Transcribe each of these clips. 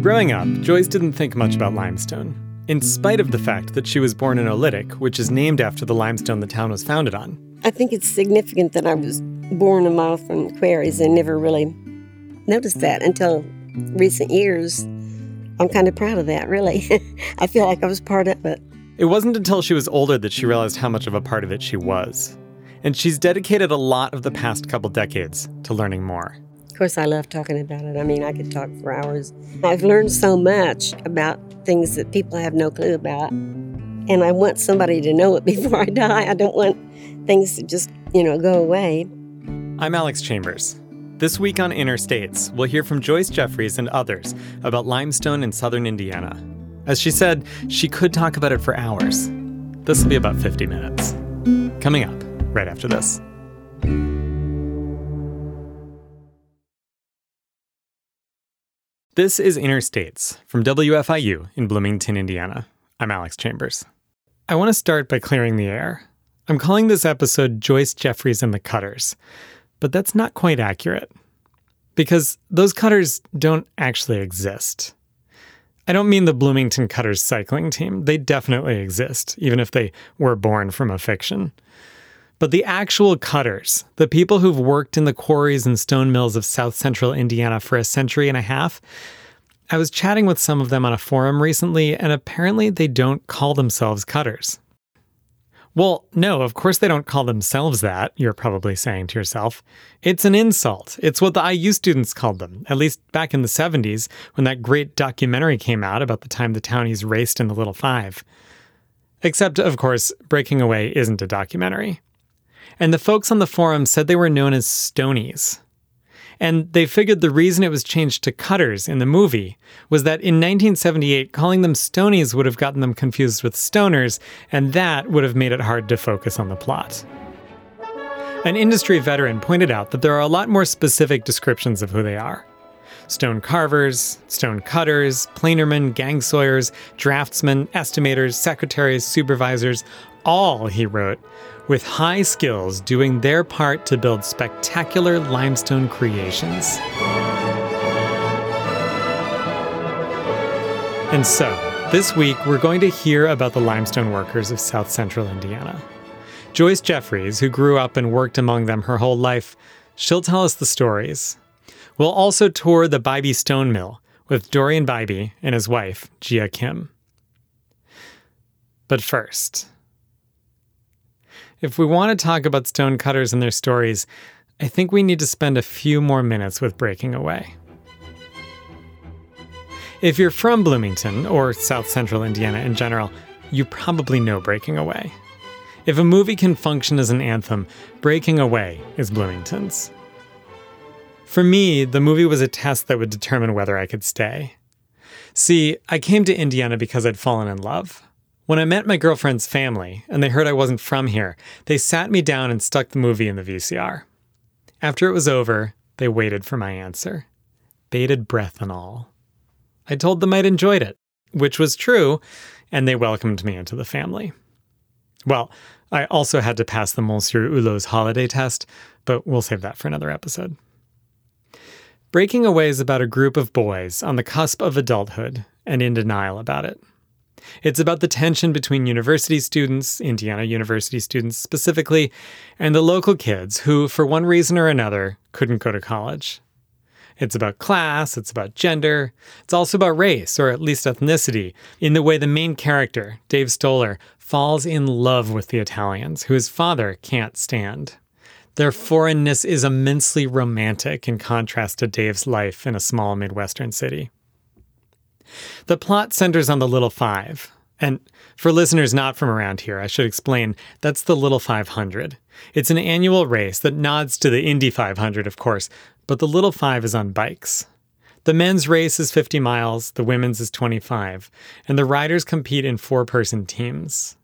Growing up, Joyce didn't think much about limestone, in spite of the fact that she was born in Oolitic, which is named after the limestone the town was founded on. I think it's significant that I was born a mile from the quarries and never really noticed that until recent years. I'm kind of proud of that, really. I feel like I was part of it. It wasn't until she was older that she realized how much of a part of it she was. And she's dedicated a lot of the past couple decades to learning more. Of course, I love talking about it. I mean, I could talk for hours. I've learned so much about things that people have no clue about. And I want somebody to know it before I die. I don't want things to just, you know, go away. I'm Alex Chambers. This week on Interstates, we'll hear from Joyce Jeffries and others about limestone in southern Indiana. As she said, she could talk about it for hours. This will be about 50 minutes. Coming up right after this. This is Interstates from WFIU in Bloomington, Indiana. I'm Alex Chambers. I want to start by clearing the air. I'm calling this episode Joyce Jeffries and the Cutters, but that's not quite accurate. Because those cutters don't actually exist. I don't mean the Bloomington Cutters cycling team. They definitely exist, even if they were born from a fiction. But the actual cutters, the people who've worked in the quarries and stone mills of south central Indiana for a century and a half, I was chatting with some of them on a forum recently, and apparently they don't call themselves cutters. Well, no, of course they don't call themselves that, you're probably saying to yourself. It's an insult. It's what the IU students called them, at least back in the 70s when that great documentary came out about the time the townies raced in the Little Five. Except, of course, Breaking Away isn't a documentary. And the folks on the forum said they were known as Stoneys. And they figured the reason it was changed to Cutters in the movie was that in 1978, calling them Stoneys would have gotten them confused with Stoners, and that would have made it hard to focus on the plot. An industry veteran pointed out that there are a lot more specific descriptions of who they are stone carvers, stone cutters, planermen, gang sawyers, draftsmen, estimators, secretaries, supervisors, all, he wrote, with high skills doing their part to build spectacular limestone creations. And so, this week we're going to hear about the limestone workers of south central Indiana. Joyce Jeffries, who grew up and worked among them her whole life, she'll tell us the stories. We'll also tour the Bybee Stone Mill with Dorian Bybee and his wife, Jeeyea Kim. But first, if we want to talk about stonecutters and their stories, I think we need to spend a few more minutes with Breaking Away. If you're from Bloomington or South Central Indiana in general, you probably know Breaking Away. If a movie can function as an anthem, Breaking Away is Bloomington's. For me, the movie was a test that would determine whether I could stay. See, I came to Indiana because I'd fallen in love. When I met my girlfriend's family and they heard I wasn't from here, they sat me down and stuck the movie in the VCR. After it was over, they waited for my answer. Bated breath and all. I told them I'd enjoyed it, which was true, and they welcomed me into the family. Well, I also had to pass the Monsieur Hulot's holiday test, but we'll save that for another episode. Breaking Away is about a group of boys on the cusp of adulthood and in denial about it. It's about the tension between university students, Indiana University students specifically, and the local kids who, for one reason or another, couldn't go to college. It's about class, it's about gender, it's also about race, or at least ethnicity, in the way the main character, Dave Stoller, falls in love with the Italians, who his father can't stand. Their foreignness is immensely romantic in contrast to Dave's life in a small Midwestern city. The plot centers on the Little Five. And for listeners not from around here, I should explain that's the Little 500. It's an annual race that nods to the Indy 500, of course, but the Little Five is on bikes. The men's race is 50 miles, the women's is 25, and the riders compete in four person teams.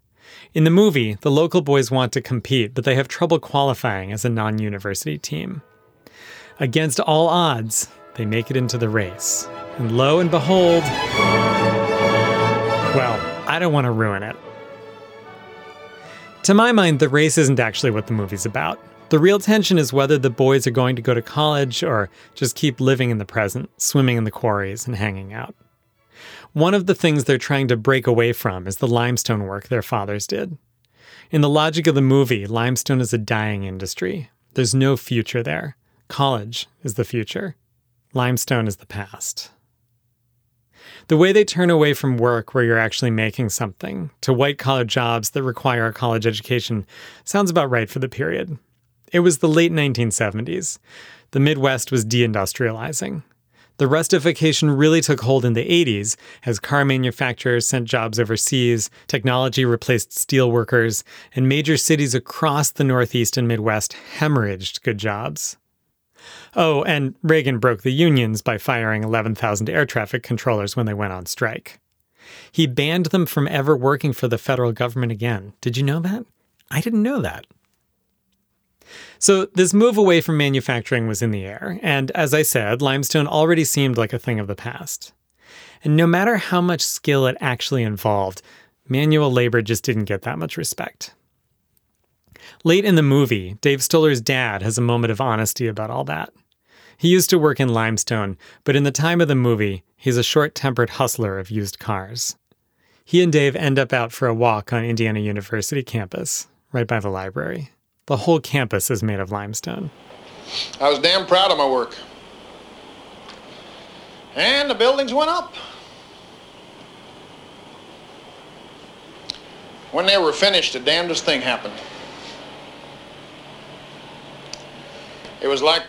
In the movie, the local boys want to compete, but they have trouble qualifying as a non university team. Against all odds, they make it into the race. And lo and behold, well, I don't want to ruin it. To my mind, the race isn't actually what the movie's about. The real tension is whether the boys are going to go to college or just keep living in the present, swimming in the quarries and hanging out. One of the things they're trying to break away from is the limestone work their fathers did. In the logic of the movie, limestone is a dying industry. There's no future there. College is the future. Limestone is the past. The way they turn away from work where you're actually making something to white collar jobs that require a college education sounds about right for the period. It was the late 1970s. The Midwest was deindustrializing. The rustification really took hold in the 80s as car manufacturers sent jobs overseas, technology replaced steel workers, and major cities across the Northeast and Midwest hemorrhaged good jobs. Oh, and Reagan broke the unions by firing 11,000 air traffic controllers when they went on strike. He banned them from ever working for the federal government again. Did you know that? I didn't know that. So, this move away from manufacturing was in the air, and as I said, limestone already seemed like a thing of the past. And no matter how much skill it actually involved, manual labor just didn't get that much respect. Late in the movie, Dave Stoller's dad has a moment of honesty about all that. He used to work in limestone, but in the time of the movie, he's a short tempered hustler of used cars. He and Dave end up out for a walk on Indiana University campus, right by the library. The whole campus is made of limestone. I was damn proud of my work. And the buildings went up. When they were finished, the damnedest thing happened. It was like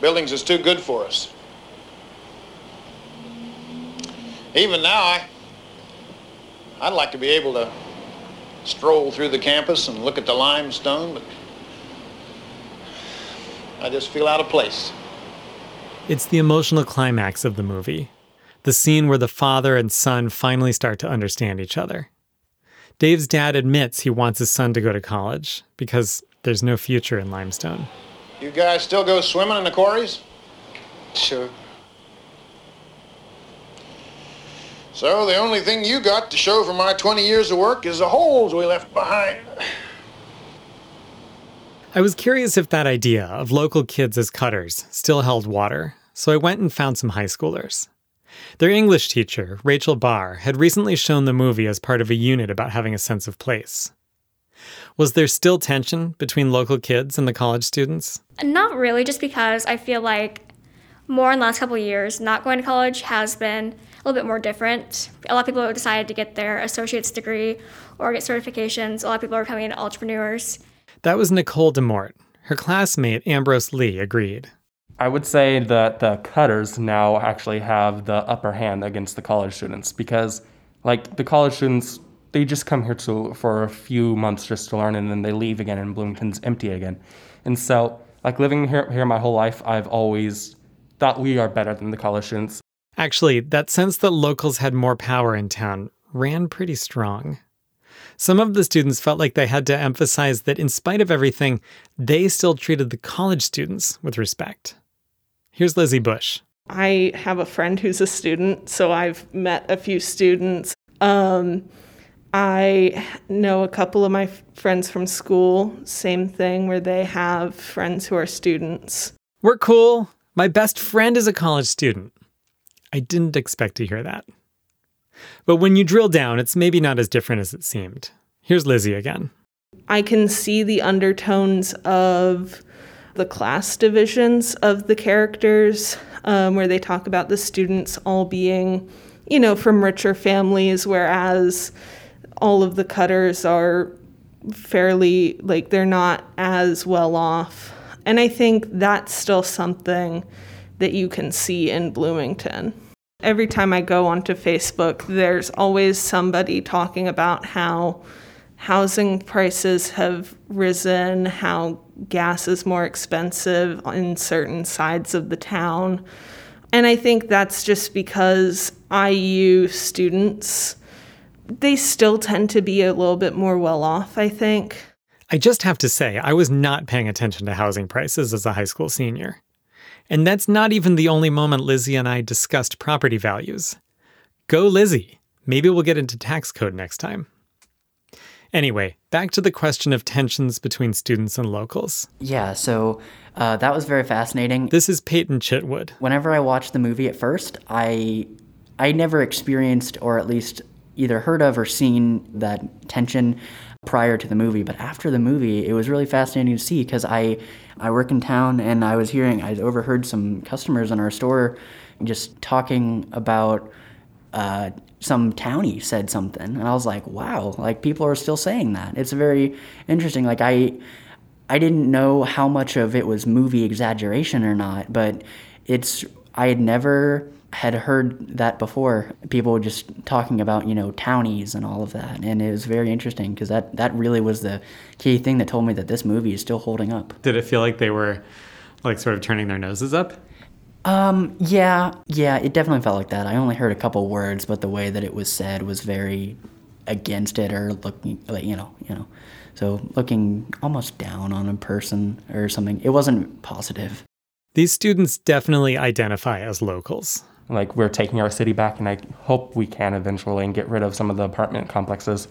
buildings is too good for us. Even now, I, I'd like to be able to stroll through the campus and look at the limestone, but I just feel out of place. It's the emotional climax of the movie, the scene where the father and son finally start to understand each other. Dave's dad admits he wants his son to go to college because there's no future in limestone. You guys still go swimming in the quarries? Sure. So the only thing you got to show for my 20 years of work is the holes we left behind. I was curious if that idea of local kids as cutters still held water, so I went and found some high schoolers. Their English teacher, Rachel Barr, had recently shown the movie as part of a unit about having a sense of place. Was there still tension between local kids and the college students? Not really, just because I feel like more in the last couple of years, not going to college has been a little bit more different. A lot of people have decided to get their associate's degree or get certifications. A lot of people are becoming entrepreneurs. That was Nicole DeMort. Her classmate, Ambrose Lee, agreed. I would say that the cutters now actually have the upper hand against the college students because, like, the college students, they just come here to for a few months just to learn and then they leave again and Bloomington's empty again. And so, like, living here, here my whole life, I've always thought we are better than the college students. Actually, that sense that locals had more power in town ran pretty strong. Some of the students felt like they had to emphasize that in spite of everything, they still treated the college students with respect. Here's Lizzie Bush. I have a friend who's a student, so I've met a few students. Um, I know a couple of my friends from school, same thing, where they have friends who are students. We're cool. My best friend is a college student. I didn't expect to hear that. But when you drill down, it's maybe not as different as it seemed. Here's Lizzie again. I can see the undertones of the class divisions of the characters, um, where they talk about the students all being, you know, from richer families, whereas all of the cutters are fairly, like, they're not as well off. And I think that's still something that you can see in Bloomington. Every time I go onto Facebook, there's always somebody talking about how housing prices have risen, how gas is more expensive in certain sides of the town. And I think that's just because IU students, they still tend to be a little bit more well off, I think. I just have to say, I was not paying attention to housing prices as a high school senior. And that's not even the only moment Lizzie and I discussed property values. Go, Lizzie. Maybe we'll get into tax code next time. Anyway, back to the question of tensions between students and locals. Yeah, so uh, that was very fascinating. This is Peyton Chitwood. Whenever I watched the movie at first, I I never experienced, or at least either heard of or seen that tension prior to the movie. But after the movie, it was really fascinating to see because I, I work in town and I was hearing, I overheard some customers in our store just talking about uh, some townie said something. And I was like, wow, like people are still saying that. It's very interesting. Like I, I didn't know how much of it was movie exaggeration or not, but it's, I had never had heard that before. People were just talking about you know townies and all of that, and it was very interesting because that that really was the key thing that told me that this movie is still holding up. Did it feel like they were like sort of turning their noses up? Um, yeah, yeah, it definitely felt like that. I only heard a couple words, but the way that it was said was very against it or looking like you know, you know. So looking almost down on a person or something. It wasn't positive. These students definitely identify as locals. Like we're taking our city back, and I hope we can eventually and get rid of some of the apartment complexes.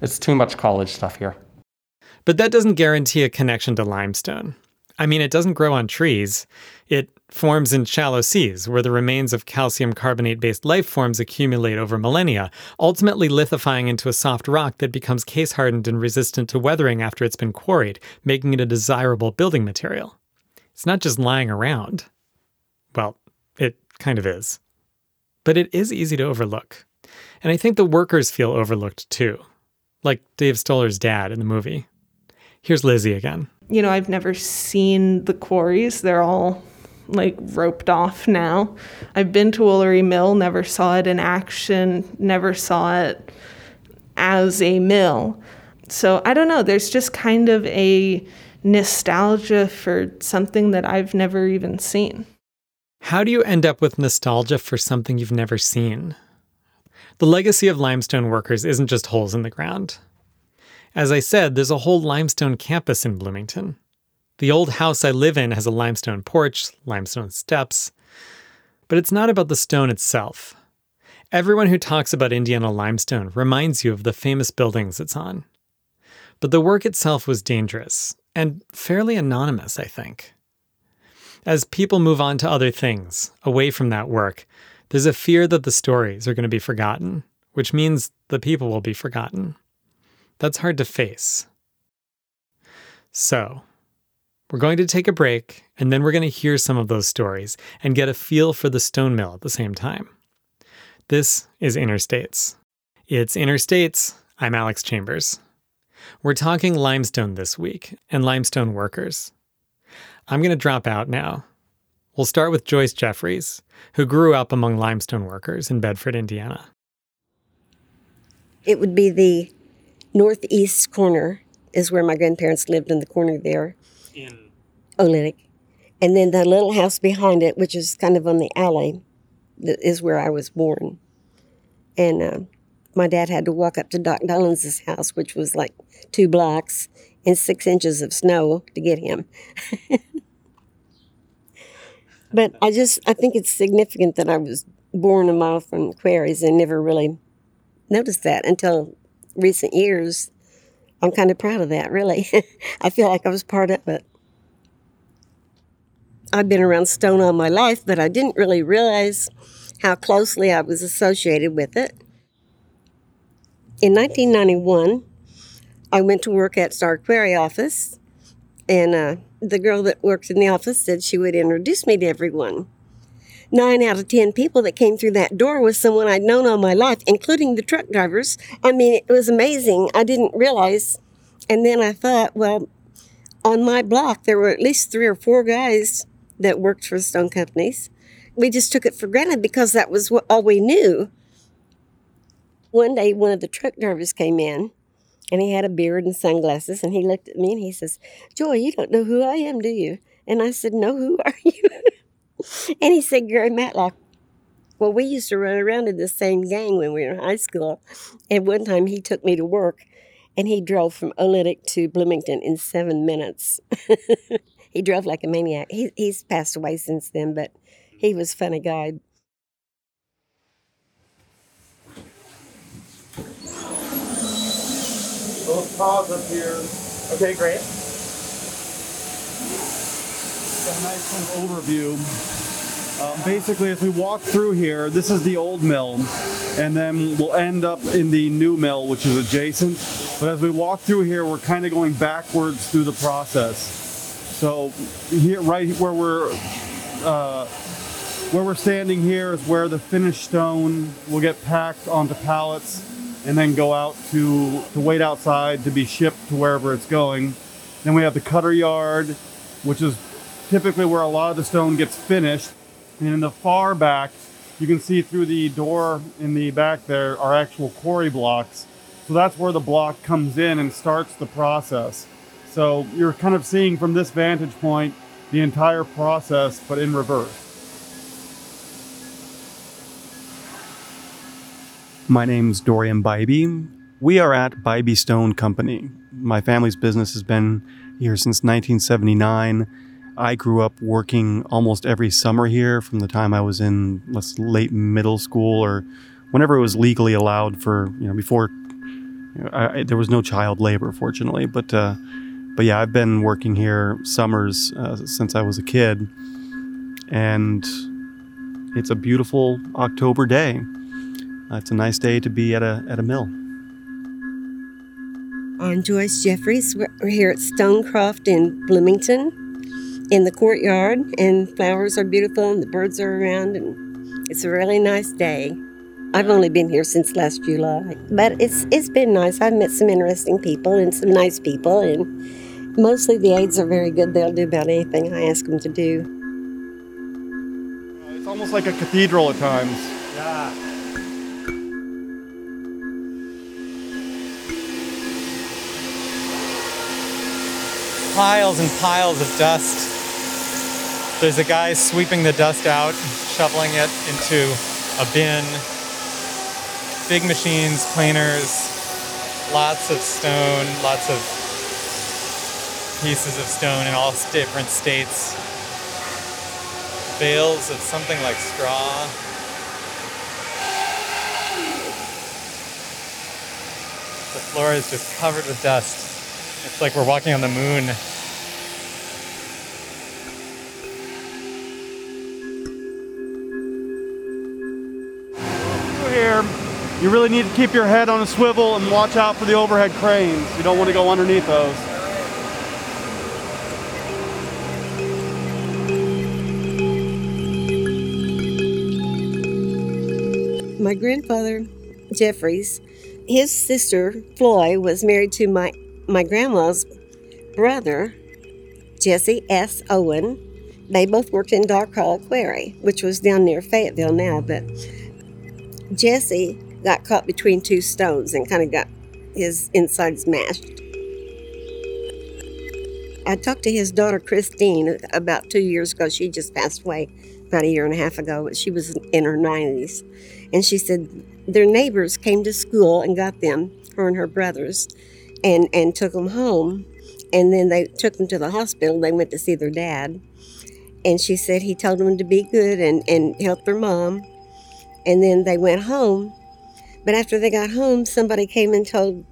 It's too much college stuff here. But that doesn't guarantee a connection to limestone. I mean, it doesn't grow on trees. It forms in shallow seas, where the remains of calcium carbonate based life forms accumulate over millennia, ultimately lithifying into a soft rock that becomes case hardened and resistant to weathering after it's been quarried, making it a desirable building material. It's not just lying around. Well, kind of is. But it is easy to overlook. And I think the workers feel overlooked too, like Dave Stoller's dad in the movie. Here's Lizzie again. You know, I've never seen the quarries. They're all like roped off now. I've been to Woolery Mill, never saw it in action, never saw it as a mill. So I don't know, there's just kind of a nostalgia for something that I've never even seen. How do you end up with nostalgia for something you've never seen? The legacy of limestone workers isn't just holes in the ground. As I said, there's a whole limestone campus in Bloomington. The old house I live in has a limestone porch, limestone steps. But it's not about the stone itself. Everyone who talks about Indiana limestone reminds you of the famous buildings it's on. But the work itself was dangerous and fairly anonymous, I think. As people move on to other things, away from that work, there's a fear that the stories are going to be forgotten, which means the people will be forgotten. That's hard to face. So, we're going to take a break, and then we're going to hear some of those stories and get a feel for the stone mill at the same time. This is Interstates. It's Interstates. I'm Alex Chambers. We're talking limestone this week and limestone workers. I'm going to drop out now. We'll start with Joyce Jeffries, who grew up among limestone workers in Bedford, Indiana. It would be the northeast corner, is where my grandparents lived in the corner there. In Oolitic. And then the little house behind it, which is kind of on the alley, is where I was born. And uh, my dad had to walk up to Doc Dollins' house, which was like two blocks and six inches of snow to get him. but I just, I think it's significant that I was born a mile from the quarries and never really noticed that until recent years. I'm kind of proud of that, really. I feel like I was part of it. I've been around stone all my life, but I didn't really realize how closely I was associated with it. In 1991, I went to work at Star Quarry office, and uh, the girl that worked in the office said she would introduce me to everyone. Nine out of ten people that came through that door was someone I'd known all my life, including the truck drivers. I mean, it was amazing. I didn't realize. And then I thought, well, on my block, there were at least three or four guys that worked for stone companies. We just took it for granted because that was what, all we knew. One day, one of the truck drivers came in and he had a beard and sunglasses and he looked at me and he says, Joy, you don't know who I am, do you? And I said, No, who are you? and he said, Gary Matlock. Well, we used to run around in the same gang when we were in high school. And one time he took me to work and he drove from Oolitic to Bloomington in seven minutes. he drove like a maniac. He, he's passed away since then, but he was a funny guy. Little pause up here. Okay, great. A nice of overview. Uh, basically, as we walk through here, this is the old mill, and then we'll end up in the new mill, which is adjacent. But as we walk through here, we're kind of going backwards through the process. So here, right where we're uh, where we're standing here is where the finished stone will get packed onto pallets and then go out to, to wait outside to be shipped to wherever it's going. Then we have the cutter yard, which is typically where a lot of the stone gets finished. And in the far back, you can see through the door in the back there are actual quarry blocks. So that's where the block comes in and starts the process. So you're kind of seeing from this vantage point the entire process, but in reverse. My name's Dorian Bybee. We are at Bybee Stone Company. My family's business has been here since 1979. I grew up working almost every summer here from the time I was in late middle school or whenever it was legally allowed for, you know, before you know, I, there was no child labor, fortunately. But, uh, but yeah, I've been working here summers uh, since I was a kid. And it's a beautiful October day. Uh, it's a nice day to be at a, at a mill. I'm Joyce Jeffries. We're here at Stonecroft in Bloomington in the courtyard, and flowers are beautiful, and the birds are around, and it's a really nice day. I've only been here since last July, but it's it's been nice. I've met some interesting people and some nice people, and mostly the aides are very good. They'll do about anything I ask them to do. It's almost like a cathedral at times. Piles and piles of dust. There's a guy sweeping the dust out, shoveling it into a bin. Big machines, planers, lots of stone, lots of pieces of stone in all different states. Bales of something like straw. The floor is just covered with dust. It's like we're walking on the moon. You really need to keep your head on a swivel and watch out for the overhead cranes. You don't want to go underneath those. My grandfather, Jeffries, his sister, Floy, was married to my, my grandma's brother, Jesse S. Owen. They both worked in Dark Hollow Quarry, which was down near Fayetteville now, but Jesse got caught between two stones and kind of got his insides mashed. I talked to his daughter Christine about two years ago. She just passed away about a year and a half ago, but she was in her 90s. And she said their neighbors came to school and got them, her and her brothers, and, and took them home. And then they took them to the hospital. They went to see their dad. And she said he told them to be good and, and help their mom. And then they went home. But after they got home, somebody came and told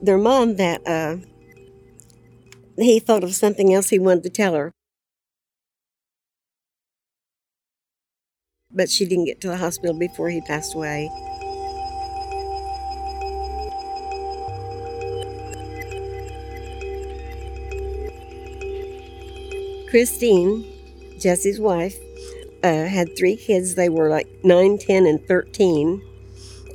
their mom that uh, he thought of something else he wanted to tell her. But she didn't get to the hospital before he passed away. Christine, Jesse's wife, uh, had three kids. They were like 9, 10, and 13.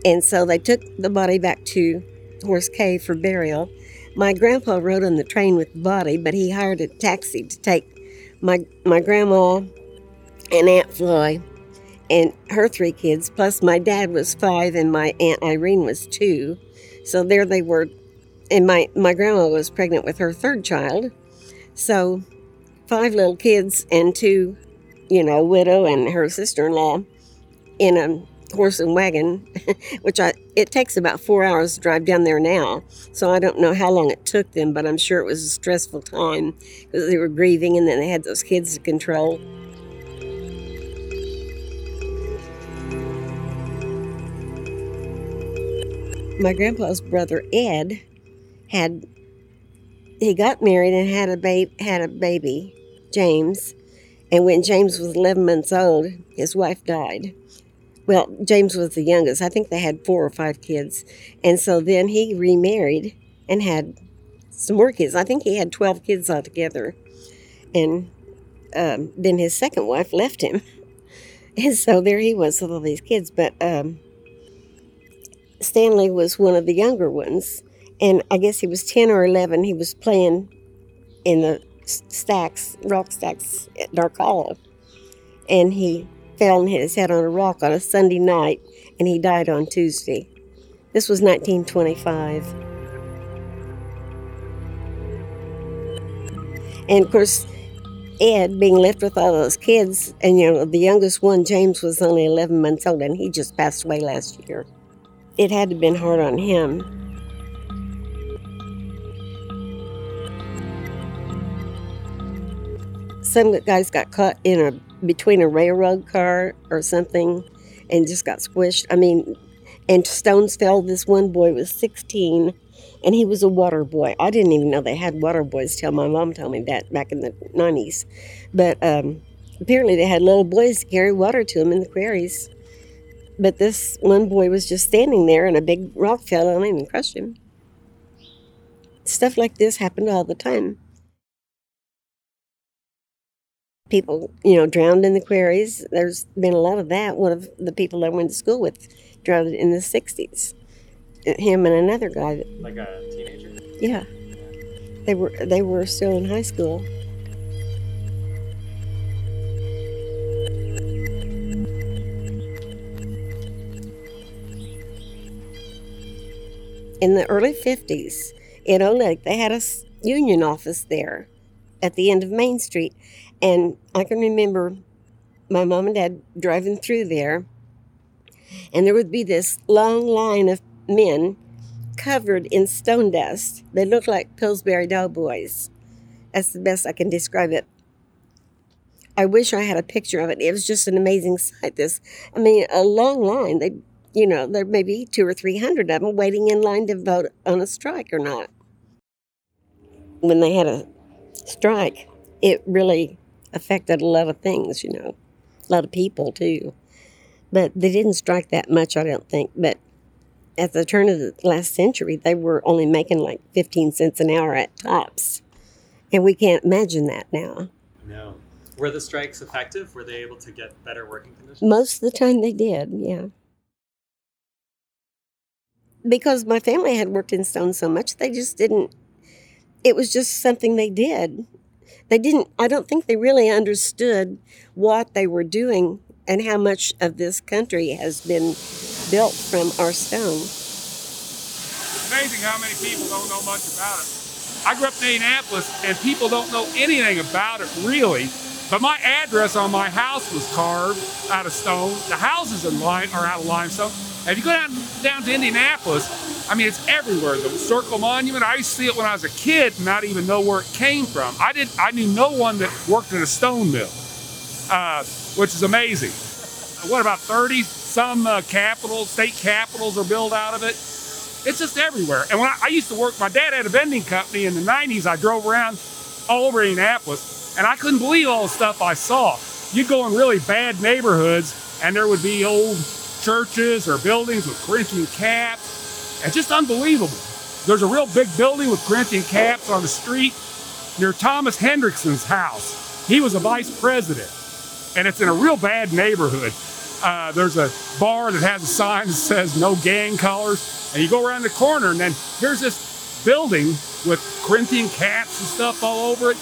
And so they took the body back to Horse Cave for burial. My grandpa rode on the train with the body, but he hired a taxi to take my, my grandma and Aunt Floy and her three kids, plus my dad was five and my Aunt Irene was two. So there they were. And my, my grandma was pregnant with her third child. So five little kids and two, you know, widow and her sister in law in a horse and wagon, which I it takes about four hours to drive down there now. So I don't know how long it took them, but I'm sure it was a stressful time because they were grieving and then they had those kids to control. My grandpa's brother Ed had he got married and had a babe had a baby, James, And when James was 11 months old, his wife died. Well, James was the youngest. I think they had four or five kids. And so then he remarried and had some more kids. I think he had 12 kids altogether. And um, then his second wife left him. And so there he was with all these kids. But um, Stanley was one of the younger ones. And I guess he was 10 or 11. He was playing in the stacks, rock stacks at Dark Hollow. And he fell and hit his head on a rock on a Sunday night, and he died on Tuesday. This was 1925. And of course, Ed being left with all those kids, and you know, the youngest one, James, was only 11 months old, and he just passed away last year. It had to have been hard on him. Some guys got caught in a between a railroad car or something and just got squished. I mean, and stones fell. This one boy was 16 and he was a water boy. I didn't even know they had water boys till my mom told me that back in the 90s. But um, apparently they had little boys to carry water to them in the quarries. But this one boy was just standing there and a big rock fell on him and crushed him. Stuff like this happened all the time. People, you know, drowned in the quarries. There's been a lot of that. One of the people I went to school with drowned in the 60s him and another guy. Like a teenager? Yeah. They were they were still in high school. In the early 50s, in Oolitic, they had a union office there at the end of Main Street. And I can remember my mom and dad driving through there, and there would be this long line of men covered in stone dust. They looked like Pillsbury Doughboys. That's the best I can describe it. I wish I had a picture of it. It was just an amazing sight. This, I mean, a long line. They, you know, there may be two or three hundred of them waiting in line to vote on a strike or not. When they had a strike, it really affected a lot of things. You know, a lot of people too. But they didn't strike that much, I don't think. But at the turn of the last century, they were only making like 15 cents an hour at tops. And we can't imagine that now. No. Were the strikes effective? Were they able to get better working conditions? Most of the time they did, yeah. Because my family had worked in stone so much, they just didn't, it was just something they did. They didn't, I don't think they really understood what they were doing and how much of this country has been built from our stone. It's amazing how many people don't know much about it. I grew up in Indianapolis and people don't know anything about it really. But my address on my house was carved out of stone. The houses in line are out of limestone. And if you go down down to Indianapolis, I mean it's everywhere. The Circle Monument, I used to see it when I was a kid and not even know where it came from. I did I knew no one that worked in a stone mill. Uh, which is amazing. What about 30 some uh, capitals, state capitals are built out of it? It's just everywhere. And when I, I, used to work, my dad had a vending company in the 90s. I drove around all over Indianapolis and I couldn't believe all the stuff I saw. You'd go in really bad neighborhoods and there would be old churches or buildings with Corinthian caps. It's just unbelievable. There's a real big building with Corinthian caps on the street near Thomas Hendrickson's house. He was a vice president and it's in a real bad neighborhood. Uh, there's a bar that has a sign that says no gang colors, and you go around the corner, and then here's this building with Corinthian caps and stuff all over it.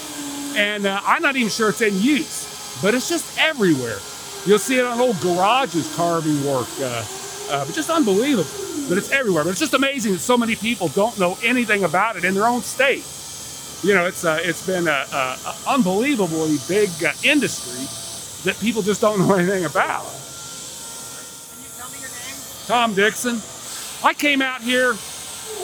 And uh, I'm not even sure it's in use, but it's just everywhere. You'll see it on old garages carving work, uh, uh, but just unbelievable that it's everywhere. But it's just amazing that so many people don't know anything about it in their own state. You know, it's uh, it's been an unbelievably big uh, industry that people just don't know anything about. Can you tell me your name? Tom Dixon. I came out here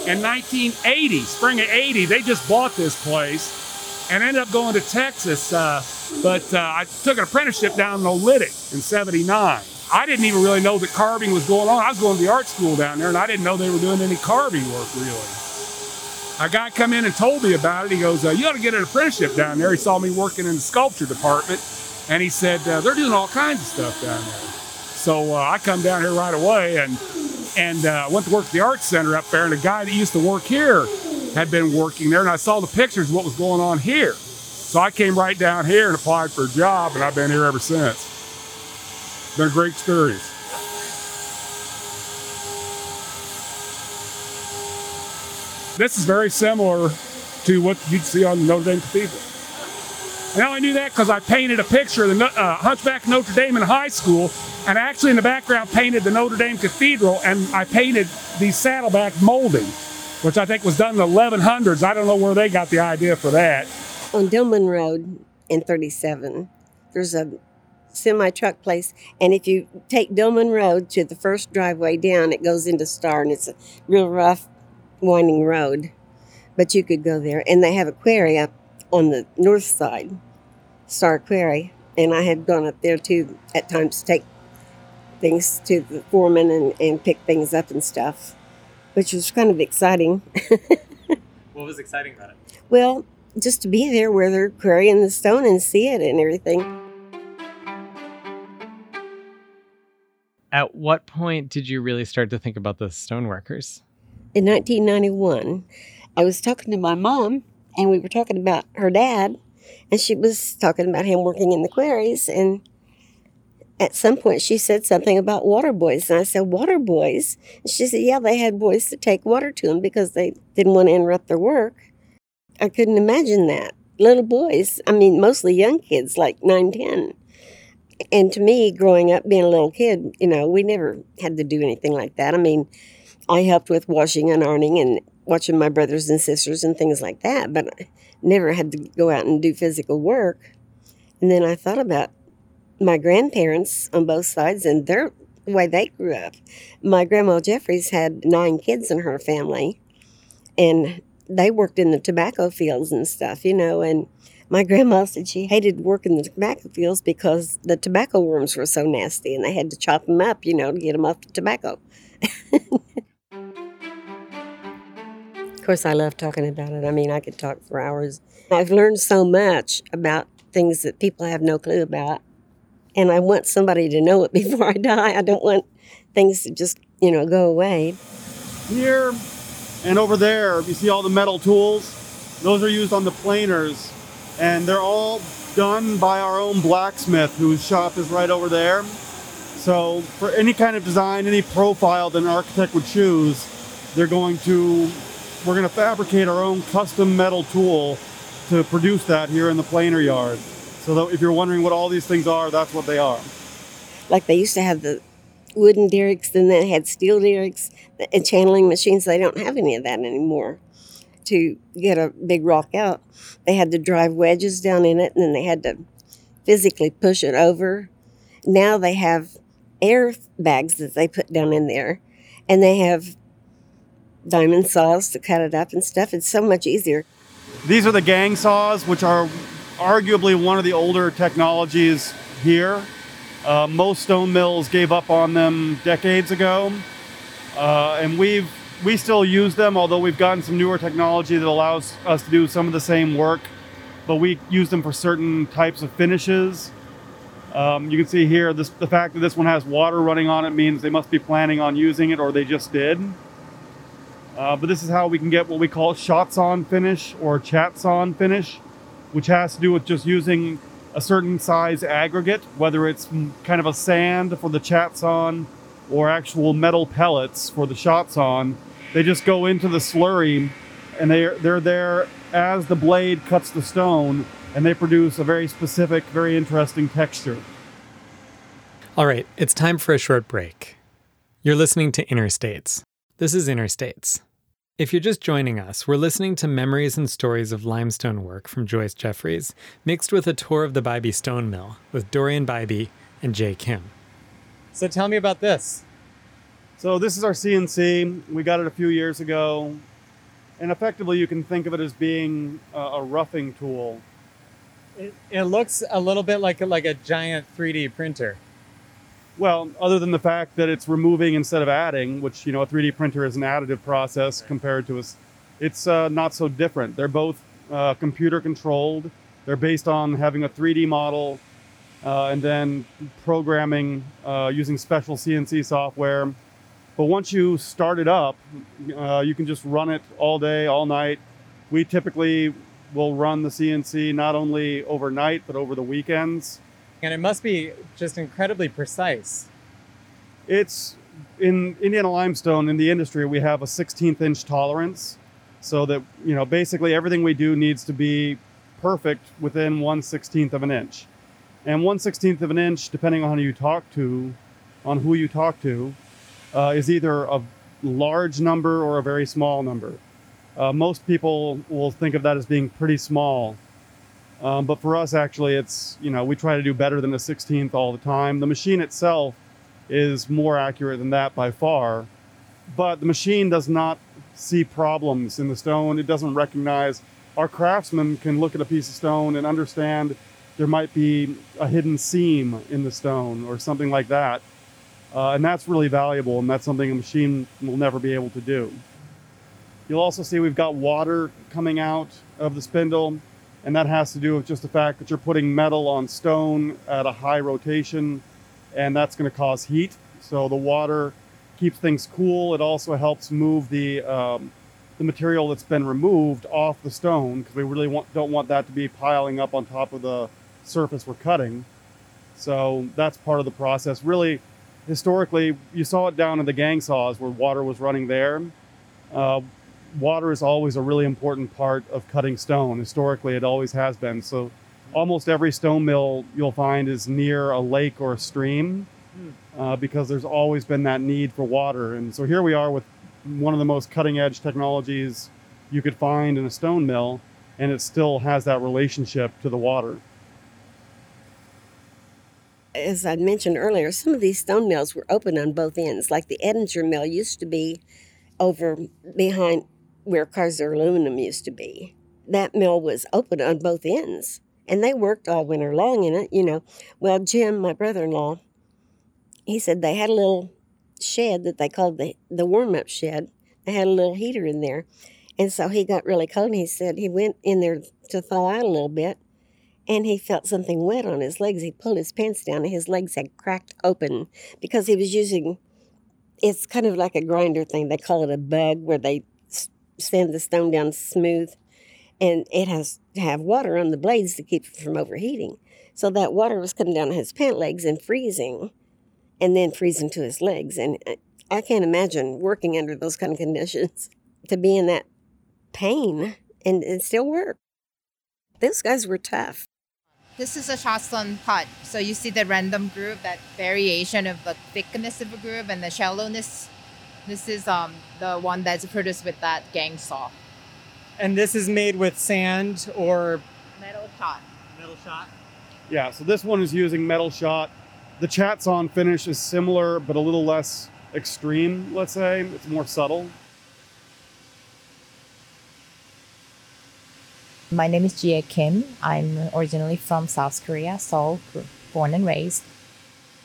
in 1980, spring of 80. They just bought this place and ended up going to Texas. Uh, but uh, I took an apprenticeship down in Oolitic in 79. I didn't even really know that carving was going on. I was going to the art school down there and I didn't know they were doing any carving work really. A guy come in and told me about it. He goes, uh, You ought to get an apprenticeship down there. He saw me working in the sculpture department And he said, uh, they're doing all kinds of stuff down there. So uh, I come down here right away and and uh, went to work at the art center up there. And a guy that used to work here had been working there, and I saw the pictures of what was going on here. So I came right down here and applied for a job, and I've been here ever since. A great stories. This is very similar to what you'd see on Notre Dame Cathedral. And I knew that because I painted a picture of the uh, Hunchback of Notre Dame in high school, and actually in the background painted the Notre Dame Cathedral, and I painted the saddleback molding, which I think was done in the 1100s. I don't know where they got the idea for that. On Dillman Road in 37, there's a semi truck place, and if you take Dillman Road to the first driveway down, it goes into Star, and it's a real rough, winding road. But you could go there, and they have a quarry up on the north side, Star Quarry, and I had gone up there too at times to take things to the foreman and, and pick things up and stuff, which was kind of exciting. what was exciting about it? Well, just to be there where they're quarrying the stone and see it and everything. At what point did you really start to think about the stoneworkers? In 1991, I was talking to my mom and we were talking about her dad, and she was talking about him working in the quarries. And at some point, she said something about water boys, and I said, "Water boys?" And she said, "Yeah, they had boys to take water to them because they didn't want to interrupt their work." I couldn't imagine that little boys. I mean, mostly young kids, like nine, ten. And to me, growing up, being a little kid, you know, we never had to do anything like that. I mean, I helped with washing and ironing and watching my brothers and sisters and things like that, but I never had to go out and do physical work. And then I thought about my grandparents on both sides and their the way they grew up. My grandma Jeffries had nine kids in her family, and they worked in the tobacco fields and stuff, you know. And my grandma said she hated working the tobacco fields because the tobacco worms were so nasty, and they had to chop them up, you know, to get them off the tobacco. Of course, I love talking about it. I mean, I could talk for hours. I've learned so much about things that people have no clue about. And I want somebody to know it before I die. I don't want things to just, you know, go away. Here and over there, you see all the metal tools? Those are used on the planers. And they're all done by our own blacksmith, whose shop is right over there. So, for any kind of design, any profile that an architect would choose, they're going to we're going to fabricate our own custom metal tool to produce that here in the planer yard. So if you're wondering what all these things are, that's what they are. Like they used to have the wooden derricks, then they had steel derricks and channeling machines. They don't have any of that anymore. To get a big rock out, they had to drive wedges down in it, and then they had to physically push it over. Now they have air bags that they put down in there, and they have diamond saws to cut it up and stuff. It's so much easier. These are the gang saws, which are arguably one of the older technologies here. Uh, most stone mills gave up on them decades ago, uh, and we've we still use them. Although we've gotten some newer technology that allows us to do some of the same work, but we use them for certain types of finishes. Um, you can see here this, the fact that this one has water running on it means they must be planning on using it, or they just did. Uh, but this is how we can get what we call shot sawn finish or chat sawn finish, which has to do with just using a certain size aggregate, whether it's kind of a sand for the chat sawn or actual metal pellets for the shot sawn. They just go into the slurry and they're, they're there as the blade cuts the stone and they produce a very specific, very interesting texture. All right, it's time for a short break. You're listening to Interstates. This is Interstates. If you're just joining us, we're listening to memories and stories of limestone work from Joyce Jeffries, mixed with a tour of the Bybee Stone Mill with Dorian Bybee and Jeeyea Kim. So tell me about this. So this is our CNC. We got it a few years ago, and effectively you can think of it as being a, a roughing tool. It, it looks a little bit like a, like a giant 3D printer. Well, other than the fact that it's removing instead of adding, which you know a 3D printer is an additive process compared to us, it's uh, not so different. They're both uh, computer controlled. They're based on having a 3D model and then programming uh, using special CNC software. But once you start it up, uh, you can just run it all day, all night. We typically will run the CNC not only overnight, but over the weekends. And it must be just incredibly precise. It's in Indiana limestone in the industry, we have a 16th inch tolerance. So that, you know, basically everything we do needs to be perfect within 1 16th of an inch. And 1 16th of an inch, depending on who you talk to, on who you talk to, uh, is either a large number or a very small number. Uh, most people will think of that as being pretty small. Um, but for us, actually, it's, you know, we try to do better than a 16th all the time. The machine itself is more accurate than that by far. But the machine does not see problems in the stone. It doesn't recognize. Our craftsmen can look at a piece of stone and understand there might be a hidden seam in the stone or something like that. Uh, and that's really valuable, and that's something a machine will never be able to do. You'll also see we've got water coming out of the spindle, and that has to do with just the fact that you're putting metal on stone at a high rotation, and that's going to cause heat. So the water keeps things cool. It also helps move the um, the material that's been removed off the stone because we really want, don't want that to be piling up on top of the surface we're cutting. So that's part of the process. Really, historically, you saw it down in the gang saws where water was running there. Uh, water is always a really important part of cutting stone. Historically, it always has been. So almost every stone mill you'll find is near a lake or a stream uh, because there's always been that need for water. And so here we are with one of the most cutting edge technologies you could find in a stone mill, and it still has that relationship to the water. As I mentioned earlier, some of these stone mills were open on both ends. Like the Edinger mill used to be over behind where Kaiser Aluminum used to be. That mill was open on both ends, and they worked all winter long in it, you know. Well, Jim, my brother in law, he said they had a little shed that they called the, the warm up shed. They had a little heater in there. And so he got really cold and he said he went in there to thaw out a little bit and he felt something wet on his legs. He pulled his pants down and his legs had cracked open because he was using it's kind of like a grinder thing. They call it a bug where they sand the stone down smooth and it has to have water on the blades to keep it from overheating. So that water was coming down his pant legs and freezing and then freezing to his legs. And uh, I can't imagine working under those kind of conditions to be in that pain and, and still work. Those guys were tough. This is a shot sawn cut. So you see the random groove, that variation of the thickness of a groove and the shallowness. This is um, the one that's produced with that gang saw. And this is made with sand or metal shot. Metal shot. Yeah, so this one is using metal shot. The chat sawn finish is similar, but a little less extreme, let's say. It's more subtle. My name is Jeeyea Kim. I'm originally from South Korea, Seoul, born and raised.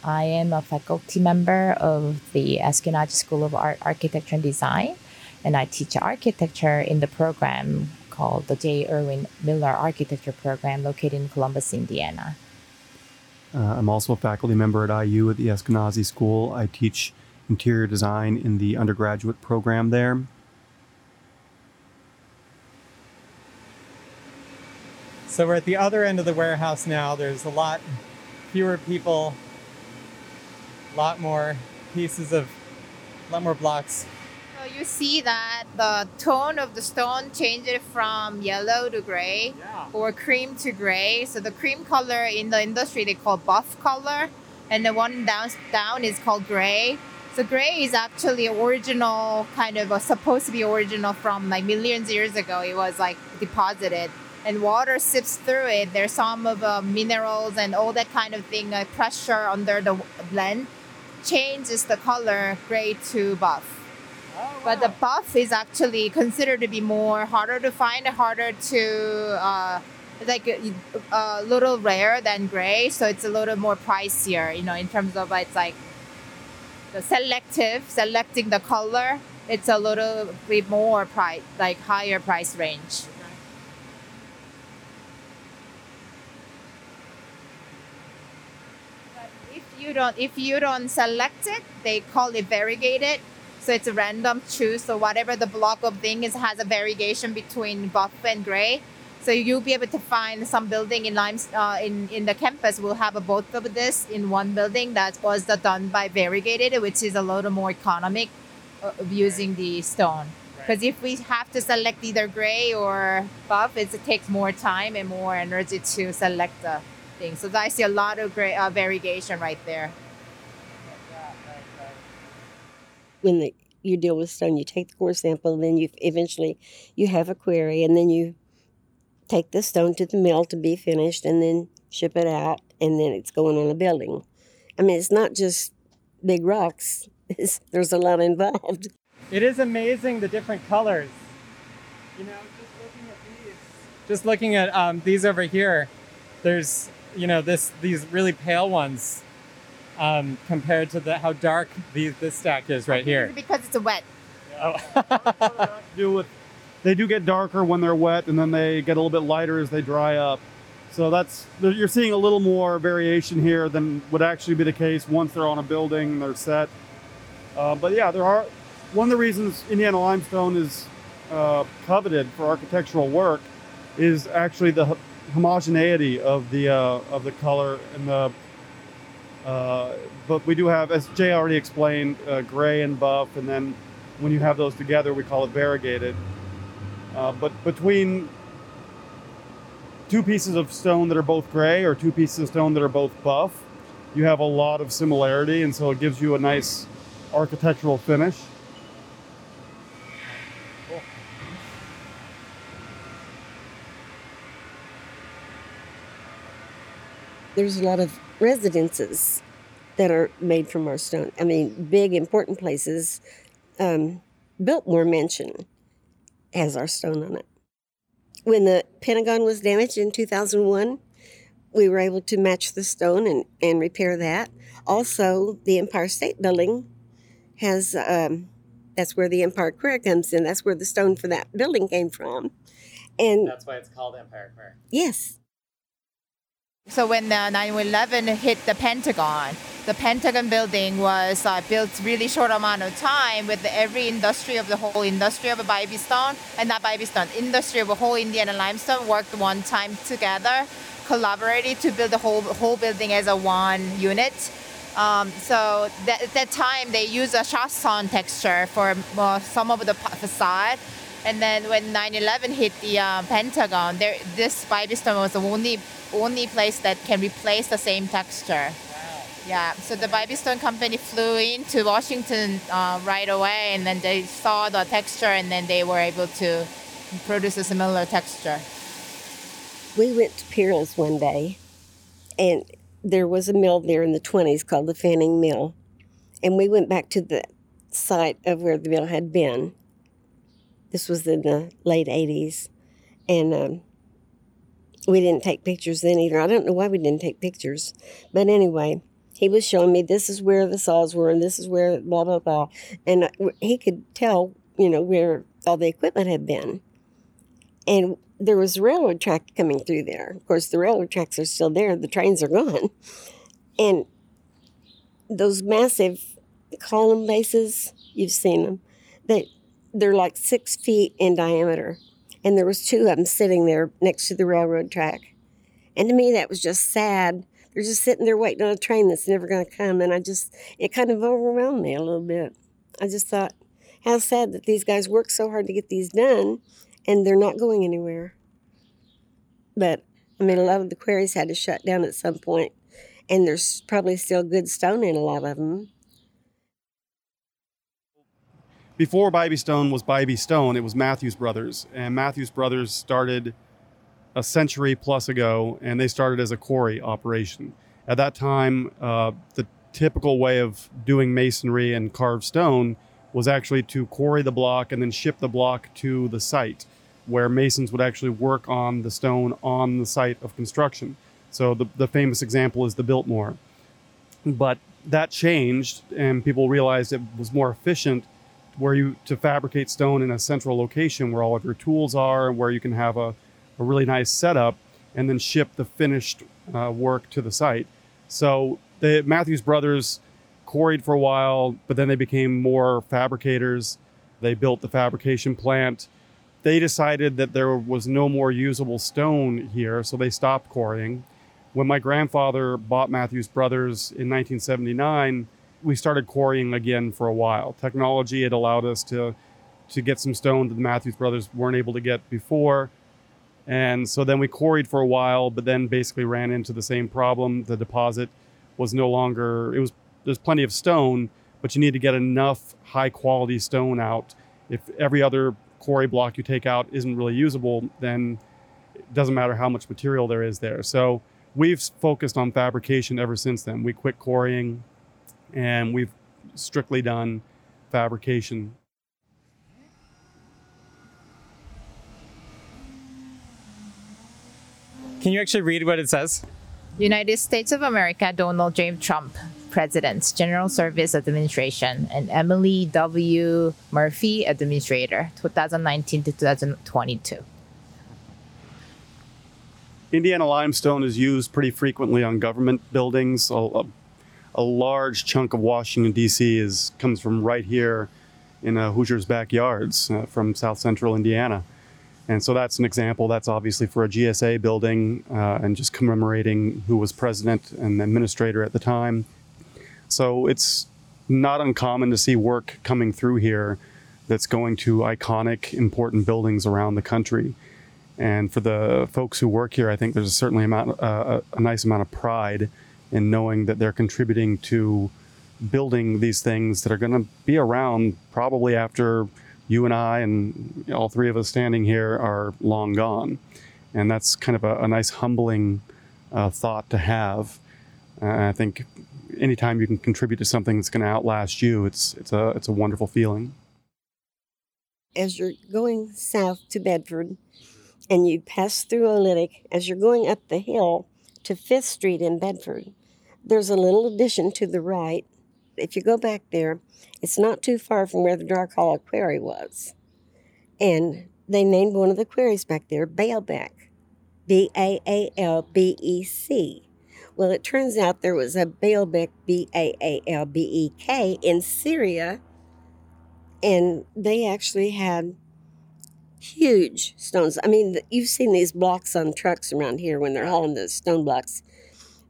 I am a faculty member of the Eskenazi School of Art, Architecture and Design, and I teach architecture in the program called the J. Irwin Miller Architecture Program located in Columbus, Indiana. Uh, I'm also a faculty member at IU at the Eskenazi School. I teach interior design in the undergraduate program there. So we're at the other end of the warehouse now. There's a lot fewer people, a lot more pieces of, a lot more blocks. So you see that the tone of the stone changes from yellow to gray yeah. or cream to gray. So the cream color in the industry they call buff color, and the one down down is called gray. So gray is actually original, kind of a, supposed to be original from like millions of years ago. It was like deposited and water sips through it. There's some of uh, minerals and all that kind of thing. Uh, pressure under the blend changes the color gray to buff. Oh, wow. But the buff is actually considered to be more harder to find, harder to uh, like a, a little rare than gray. So it's a little more pricier, you know, in terms of it's like the selective, selecting the color. It's a little bit more price, like higher price range. You don't if you don't select it, they call it variegated. So it's a random choose. So whatever the block of thing is has a variegation between buff and gray. So you'll be able to find some building in Limes uh, in in the campus will have a both of this in one building that was done by variegated, which is a little more economic of using the stone. Because if we have to select either gray or buff, it takes more time and more energy to select the thing. So I see a lot of gray uh, variegation right there. When the, you deal with stone, you take the core sample, and then you eventually you have a query, and then you take the stone to the mill to be finished, and then ship it out, and then it's going on a building. I mean, it's not just big rocks. It's, there's a lot involved. It is amazing the different colors. You know, just looking at these, just looking at um, these over here, there's you know this these really pale ones um, compared to the how dark these this stack is right here. Because it's a wet. do with they do get darker when they're wet and then they get a little bit lighter as they dry up so that's you're seeing a little more variation here than would actually be the case once they're on a building they're set uh, but yeah there are one of the reasons indiana limestone is uh, coveted for architectural work is actually the h- homogeneity of the uh, of the color and the uh, but we do have as jay already explained uh, gray and buff and then when you have those together we call it variegated uh, but between two pieces of stone that are both gray or two pieces of stone that are both buff, you have a lot of similarity, and so it gives you a nice architectural finish. There's a lot of residences that are made from our stone. I mean, big important places. Um, Biltmore Mansion has our stone on it. When the Pentagon was damaged in 2001, we were able to match the stone and, and repair that. Also, the Empire State Building has, um, that's where the Empire Square comes in. That's where the stone for that building came from. And That's why it's called Empire Square. yes, So when the 9/11 hit the Pentagon, the Pentagon building was uh, built really short amount of time with every industry of the whole industry of Bybee Stone and not Bybee Stone industry of a whole Indiana limestone worked one time together, collaborated to build the whole whole building as a one unit. Um, so that, at that time they used a chat sawn texture for uh, some of the facade. And then when 9/11 hit the uh, Pentagon, there this Bybee Stone was the only only place that can replace the same texture. Yeah, so the Bybee Stone company flew into Washington uh, right away, and then they saw the texture, and then they were able to produce a similar texture. we went to Peerless one day, and there was a mill there in the 20s called the Fanning Mill. And we went back to the site of where the mill had been. This was in the late 80s. And um, we didn't take pictures then either. I don't know why we didn't take pictures. But anyway, he was showing me this is where the saws were and this is where blah, blah, blah. And he could tell, you know, where all the equipment had been. And there was railroad track coming through there. Of course, the railroad tracks are still there, the trains are gone. And those massive column bases, you've seen them, they, they're like six feet in diameter. And there was two of them sitting there next to the railroad track. And to me, that was just sad. They're just sitting there waiting on a train that's never going to come. And I just, it kind of overwhelmed me a little bit. I just thought, how sad that these guys work so hard to get these done and they're not going anywhere. But I mean, a lot of the quarries had to shut down at some point, and there's probably still good stone in a lot of them. Before Bybee Stone was Bybee Stone, it was Matthews Brothers, and Matthews Brothers started a century plus ago, and they started as a quarry operation. At that time, uh, the typical way of doing masonry and carved stone was actually to quarry the block and then ship the block to the site where masons would actually work on the stone on the site of construction. So the, the famous example is the Biltmore. But that changed, and people realized it was more efficient where you to fabricate stone in a central location where all of your tools are, and where you can have a, a really nice setup, and then ship the finished uh, work to the site. So the Matthews brothers quarried for a while, but then they became more fabricators. They built the fabrication plant. They decided that there was no more usable stone here, so they stopped quarrying. When my grandfather bought Matthews Brothers in 1979, we started quarrying again for a while. Technology had allowed us to to get some stone that the Matthews brothers weren't able to get before. And so then we quarried for a while, but then basically ran into the same problem. The deposit was no longer it was there's plenty of stone, but you need to get enough high quality stone out. If every other quarry block you take out isn't really usable, then it doesn't matter how much material there is there. So we've focused on fabrication ever since then. We quit quarrying and we've strictly done fabrication. Can you actually read what it says? United States of America, Donald J. Trump, President, General Service Administration, and Emily W. Murphy, Administrator, 2019 to 2022. Indiana limestone is used pretty frequently on government buildings. A, a, large chunk of Washington, D.C. is comes from right here in uh, Hoosiers' backyards uh, from south central Indiana. And so that's an example. That's obviously for a GSA building uh, and just commemorating who was president and administrator at the time. So it's not uncommon to see work coming through here that's going to iconic, important buildings around the country. And for the folks who work here, I think there's a certainly amount, uh, a nice amount of pride in knowing that they're contributing to building these things that are going to be around probably after you and I and all three of us standing here are long gone. And that's kind of a, a nice, humbling uh, thought to have. Uh, I think anytime you can contribute to something that's going to outlast you, it's, it's, a, it's a wonderful feeling. As you're going south to Bedford and you pass through Oolitic, as you're going up the hill to Fifth Street in Bedford, there's a little addition to the right. If you go back there, it's not too far from where the Dark Hollow Quarry was. And they named one of the quarries back there Baalbec, B A A L B E C. Well, it turns out there was a Baalbec, B A A L B E K, in Syria, and they actually had huge stones. I mean, you've seen these blocks on trucks around here when they're hauling the stone blocks.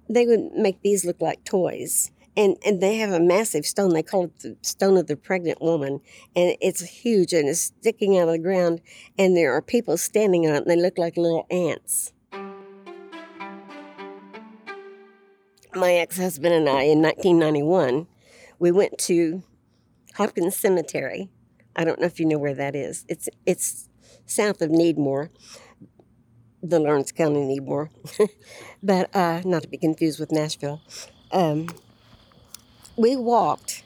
They would make these look like toys and and they have a massive stone. They call it the stone of the pregnant woman, and it's huge and it's sticking out of the ground. And there are people standing on it, and they look like little ants. My ex-husband and I, in 1991, we went to Hopkins Cemetery. I don't know if you know where that is. It's it's south of Needmore, the Lawrence County Needmore, but uh, not to be confused with Nashville. Um, we walked.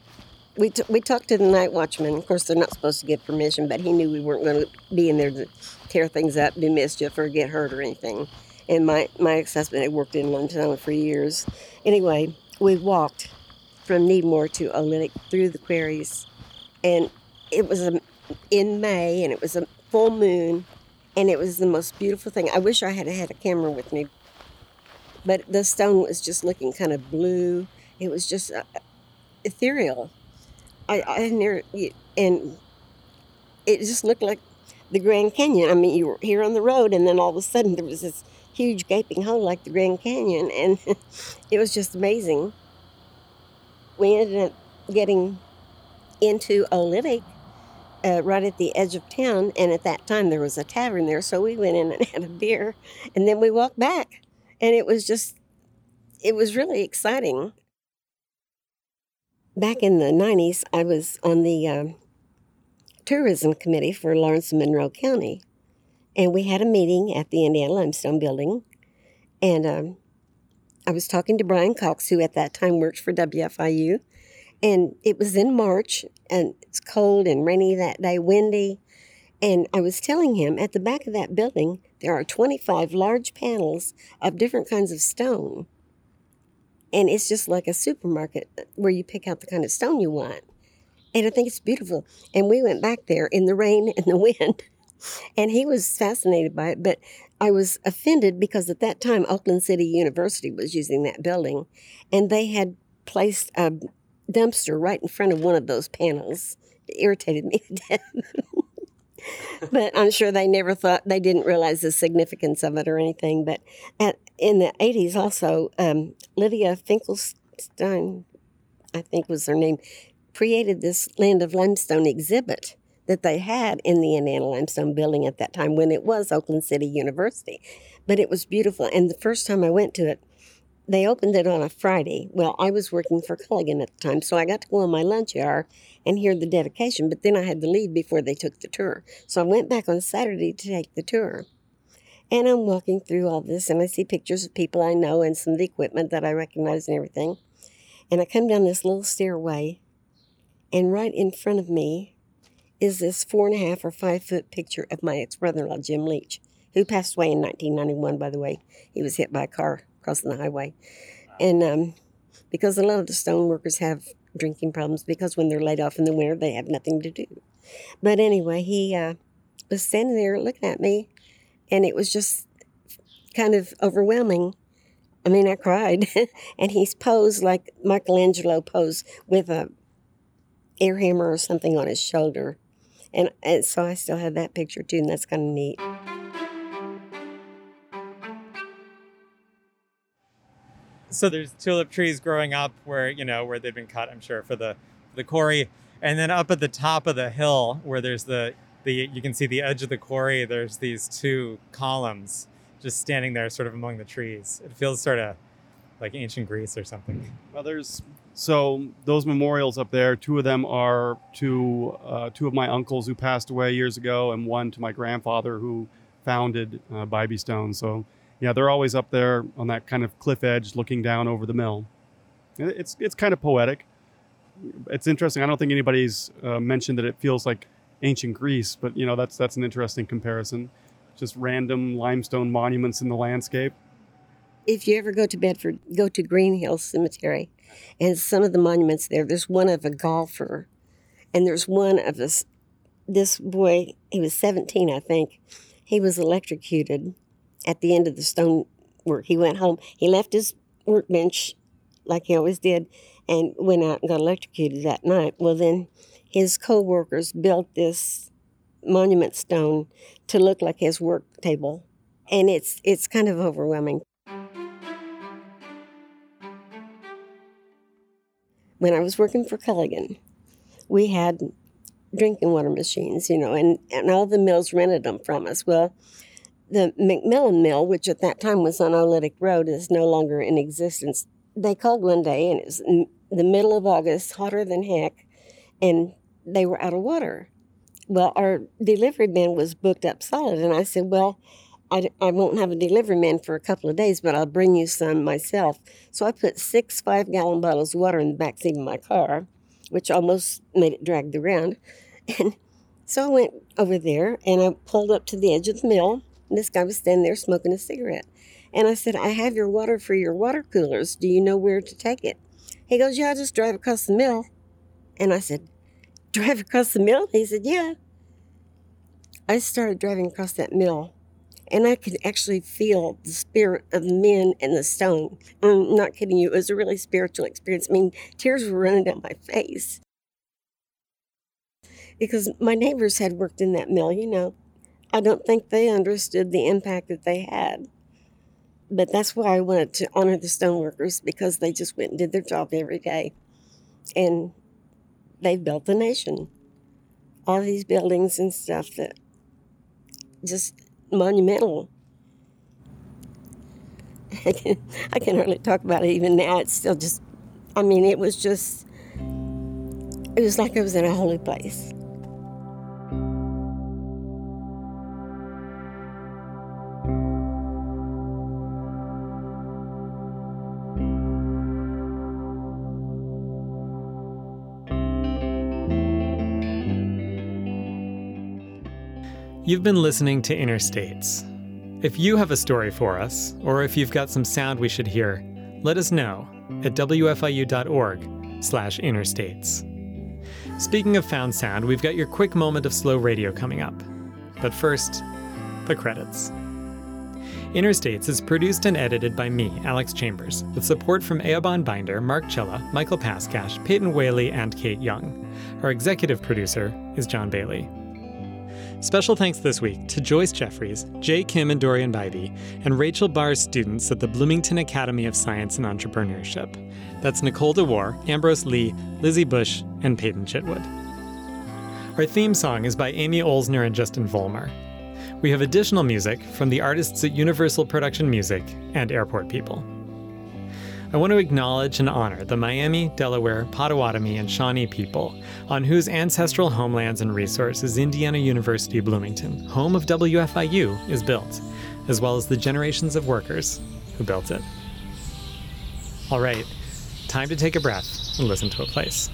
We, t- we talked to the night watchman. Of course, they're not supposed to get permission, but he knew we weren't going to be in there to tear things up, do mischief, or get hurt or anything. And my, my ex husband had worked in Montana for years. Anyway, we walked from Needmore to Oolitic through the quarries. And it was a, in May, and it was a full moon, and it was the most beautiful thing. I wish I had had a camera with me. But the stone was just looking kind of blue. It was just uh, ethereal. I, I and it just looked like the Grand Canyon. I mean, you were here on the road, and then all of a sudden there was this huge gaping hole like the Grand Canyon, and it was just amazing. We ended up getting into Oolitic uh, right at the edge of town, and at that time there was a tavern there, so we went in and had a beer, and then we walked back, and it was just, it was really exciting back in the 90s, I was on the um, tourism committee for Lawrence Monroe County. And we had a meeting at the Indiana Limestone Building. And um, I was talking to Brian Cox, who at that time worked for WFIU. And it was in March, and it's cold and rainy that day, windy. And I was telling him at the back of that building, there are 25 large panels of different kinds of stone and it's just like a supermarket uh, where you pick out the kind of stone you want. And I think it's beautiful. And we went back there in the rain and the wind, and he was fascinated by it. But I was offended because at that time Oakland City University was using that building and they had placed a dumpster right in front of one of those panels. It irritated me to death. but I'm sure they never thought, they didn't realize the significance of it or anything. But at, in the 80s, also, um, Lydia Finkelstein, I think was her name, created this Land of Limestone exhibit that they had in the Indiana Limestone building at that time when it was Oakland City University. But it was beautiful. And the first time I went to it, they opened it on a Friday. Well, I was working for Culligan at the time, so I got to go on my lunch hour and hear the dedication, but then I had to leave before they took the tour. So I went back on Saturday to take the tour. And I'm walking through all this and I see pictures of people I know and some of the equipment that I recognize and everything. And I come down this little stairway, and right in front of me is this four and a half or five foot picture of my ex brother in law, Jim Leach, who passed away in 1991, by the way. He was hit by a car crossing the highway. And um, because a lot of the stone workers have drinking problems, because when they're laid off in the winter, they have nothing to do. But anyway, he uh, was standing there looking at me, and it was just kind of overwhelming. I mean, I cried. and he's posed like Michelangelo posed with a air hammer or something on his shoulder. And, and so I still have that picture too, and that's kind of neat. So there's tulip trees growing up where you know where they've been cut i'm sure for the the quarry and then up at the top of the hill where there's the the you can see the edge of the quarry there's these two columns just standing there sort of among the trees it feels sort of like ancient greece or something Well, there's so those memorials up there. Two of them are to uh, two of my uncles who passed away years ago, and one to my grandfather who founded uh, Bybee Stone. So yeah, they're always up there on that kind of cliff edge, looking down over the mill. It's it's kind of poetic. It's interesting. I don't think anybody's uh, mentioned that it feels like ancient Greece, but you know that's that's an interesting comparison. Just random limestone monuments in the landscape. if you ever go to Bedford, go to Green Hill Cemetery, and some of the monuments there. There's one of a golfer, and there's one of this. This boy, he was 17, I think. He was electrocuted at the end of the stone work. He went home. He left his workbench, like he always did, and went out and got electrocuted that night. Well, then his co-workers built this monument stone to look like his work table, and it's it's kind of overwhelming. when I was working for Culligan, we had drinking water machines, you know, and, and all the mills rented them from us. Well, the McMillan Mill, which at that time was on Oolitic Road, is no longer in existence. They called one day, and it was the middle of August, hotter than heck, and they were out of water. Well, our delivery man was booked up solid, and I said, Well, I, I won't have a delivery man for a couple of days, but I'll bring you some myself. So I put six five gallon bottles of water in the back seat of my car, which almost made it drag the ground. And so I went over there and I pulled up to the edge of the mill. And this guy was standing there smoking a cigarette. And I said, I have your water for your water coolers. Do you know where to take it? He goes, Yeah, I'll just drive across the mill. And I said, Drive across the mill? He said, Yeah. I started driving across that mill and I could actually feel the spirit of the men and the stone. I'm not kidding you, it was a really spiritual experience. I mean, tears were running down my face. Because my neighbors had worked in that mill, you know. I don't think they understood the impact that they had. But that's why I wanted to honor the stoneworkers because they just went and did their job every day. And they've built the nation. All these buildings and stuff that just monumental. I can, I can hardly talk about it even now. It's still just, I mean, it was just, it was like I was in a holy place. You've been listening to Interstates. If you have a story for us, or if you've got some sound we should hear, let us know at wfiu.org slash interstates. Speaking of found sound, we've got your quick moment of slow radio coming up. But first, the credits. Interstates is produced and edited by me, Alex Chambers, with support from Eoban Binder, Mark Chilla, Michael Paskash, Peyton Whaley, and Kate Young. Our executive producer is John Bailey. Special thanks this week to Joyce Jeffries, Jay Kim and Dorian Bybee, and Rachel Barr's students at the Bloomington Academy of Science and Entrepreneurship. That's Nicole DeWar, Ambrose Lee, Lizzie Bush, and Peyton Chitwood. Our theme song is by Amy Oelsner and Justin Vollmar. We have additional music from the artists at Universal Production Music and Airport People. I want to acknowledge and honor the Miami, Delaware, Potawatomi, and Shawnee people, on whose ancestral homelands and resources Indiana University Bloomington, home of WFIU, is built, as well as the generations of workers who built it. All right, time to take a breath and listen to a place.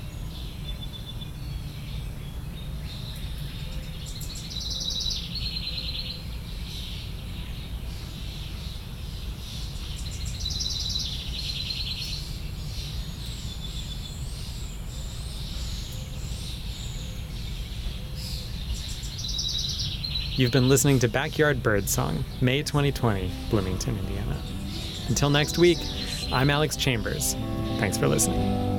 You've been listening to Backyard Birdsong, May 2020, Bloomington, Indiana. Until next week, I'm Alex Chambers. Thanks for listening.